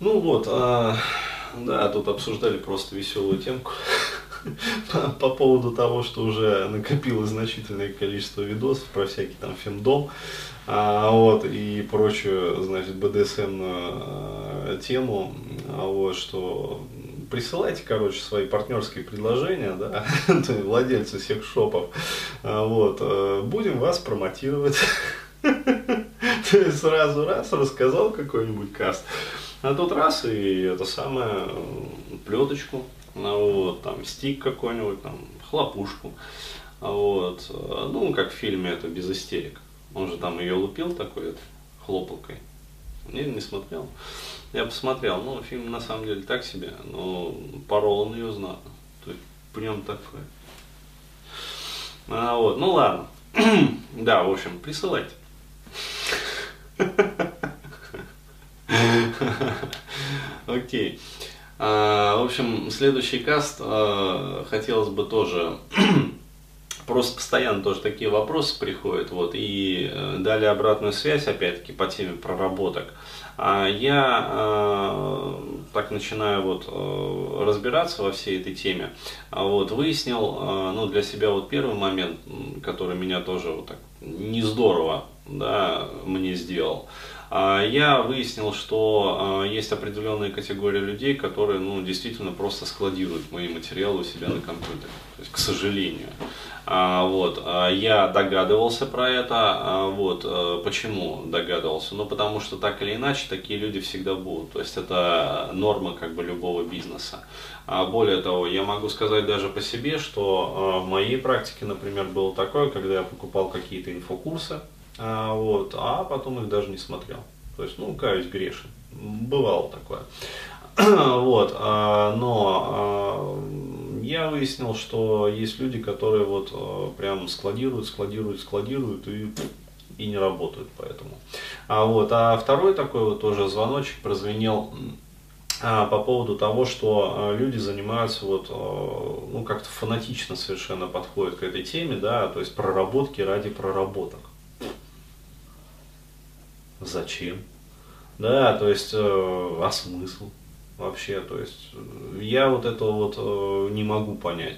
Ну вот, а, да, тут обсуждали просто веселую темку по, по поводу того, что уже накопилось значительное количество видосов про всякий там фемдом, а, вот, и прочую, значит, БДСМную а, тему, а, вот, что присылайте, короче, свои партнерские предложения, да, владельцы секс-шопов, а, вот, будем вас промотировать. Есть сразу раз рассказал какой-нибудь каст, а тут раз и это самое, плеточку, ну, вот, там, стик какой-нибудь, там, хлопушку, вот, ну, как в фильме это без истерик. Он же там ее лупил такой, хлопалкой. Не, не смотрел. Я посмотрел, ну, фильм на самом деле так себе, но порол он ее знал. То есть, прям такое. А, вот, ну ладно. да, в общем, присылайте. Окей. А, в общем, следующий каст а, хотелось бы тоже просто постоянно тоже такие вопросы приходят, вот, и э, дали обратную связь, опять-таки, по теме проработок. А я э, так начинаю вот э, разбираться во всей этой теме, вот, выяснил, э, ну, для себя вот первый момент, который меня тоже вот так не здорово, да, мне сделал, а, я выяснил, что а, есть определенные категории людей, которые ну, действительно просто складируют мои материалы у себя на компьютере. То есть, к сожалению. А, вот, я догадывался про это. Вот, почему догадывался? Ну, потому что так или иначе такие люди всегда будут. То есть это норма как бы любого бизнеса. Более того, я могу сказать даже по себе, что в моей практике, например, было такое, когда я покупал какие-то инфокурсы, а, вот, а потом их даже не смотрел. То есть, ну, каюсь, грешен. Бывало такое. вот, а, но а, я выяснил, что есть люди, которые вот а, прям складируют, складируют, складируют и и не работают поэтому. А, вот, а второй такой вот тоже звоночек прозвенел а, по поводу того, что а, люди занимаются вот, а, ну, как-то фанатично совершенно подходят к этой теме, да, то есть проработки ради проработок. Зачем? Да, то есть, э, а смысл вообще? То есть, э, я вот этого вот э, не могу понять.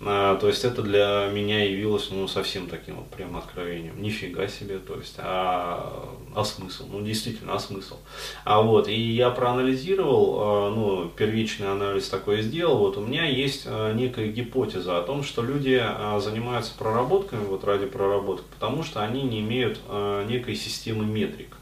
А, то есть это для меня явилось ну, совсем таким вот прям откровением. Нифига себе, то есть, а, а смысл? Ну, действительно, а смысл? А вот, и я проанализировал, а, ну, первичный анализ такой сделал, вот у меня есть некая гипотеза о том, что люди занимаются проработками вот ради проработок, потому что они не имеют некой системы метрик.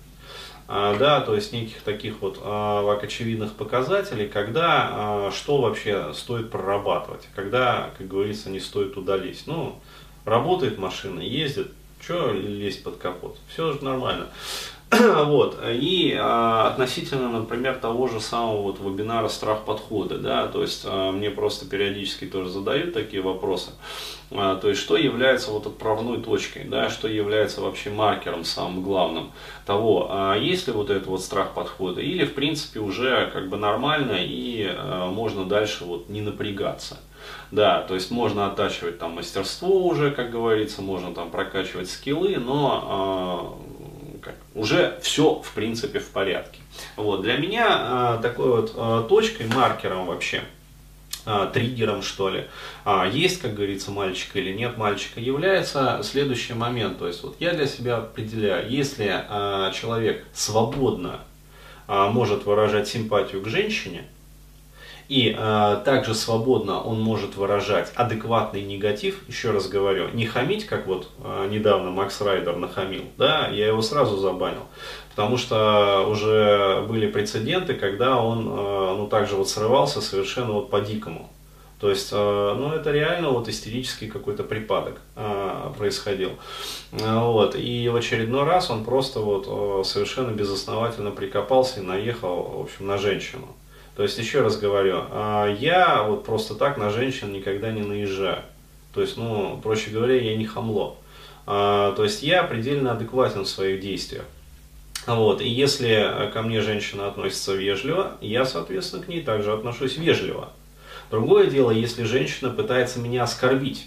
А, да, то есть неких таких вот а, очевидных показателей, когда а, что вообще стоит прорабатывать, когда, как говорится, не стоит туда. Ну, работает машина, ездит, что лезть под капот, все же нормально. вот. И а, относительно, например, того же самого вот вебинара «Страх подхода», да, то есть а, мне просто периодически тоже задают такие вопросы, а, то есть что является вот отправной точкой, да, что является вообще маркером самым главным того, а, есть ли вот этот вот страх подхода, или в принципе уже как бы нормально и а, можно дальше вот не напрягаться. Да, то есть можно оттачивать там мастерство уже, как говорится, можно там прокачивать скиллы, но как, уже все в принципе в порядке. Вот, для меня э, такой вот э, точкой, маркером вообще, э, триггером что ли, э, есть, как говорится, мальчика или нет мальчика, является следующий момент. То есть вот я для себя определяю, если э, человек свободно э, может выражать симпатию к женщине, и э, также свободно он может выражать адекватный негатив, еще раз говорю, не хамить, как вот э, недавно Макс Райдер нахамил, да, я его сразу забанил, потому что уже были прецеденты, когда он, э, ну, также вот срывался совершенно вот по-дикому. То есть, э, ну, это реально вот истерический какой-то припадок э, происходил. Э, вот. И в очередной раз он просто вот совершенно безосновательно прикопался и наехал, в общем, на женщину. То есть, еще раз говорю, а, я вот просто так на женщин никогда не наезжаю. То есть, ну, проще говоря, я не хамло. А, то есть, я предельно адекватен в своих действиях. Вот. И если ко мне женщина относится вежливо, я, соответственно, к ней также отношусь вежливо. Другое дело, если женщина пытается меня оскорбить,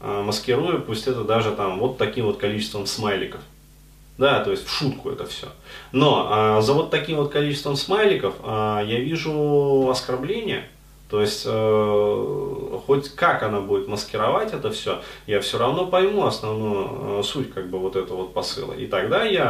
а, маскируя, пусть это даже там вот таким вот количеством смайликов. Да, то есть в шутку это все. Но а, за вот таким вот количеством смайликов а, я вижу оскорбление, то есть, э, хоть как она будет маскировать это все, я все равно пойму основную э, суть как бы вот этого вот посыла. И тогда я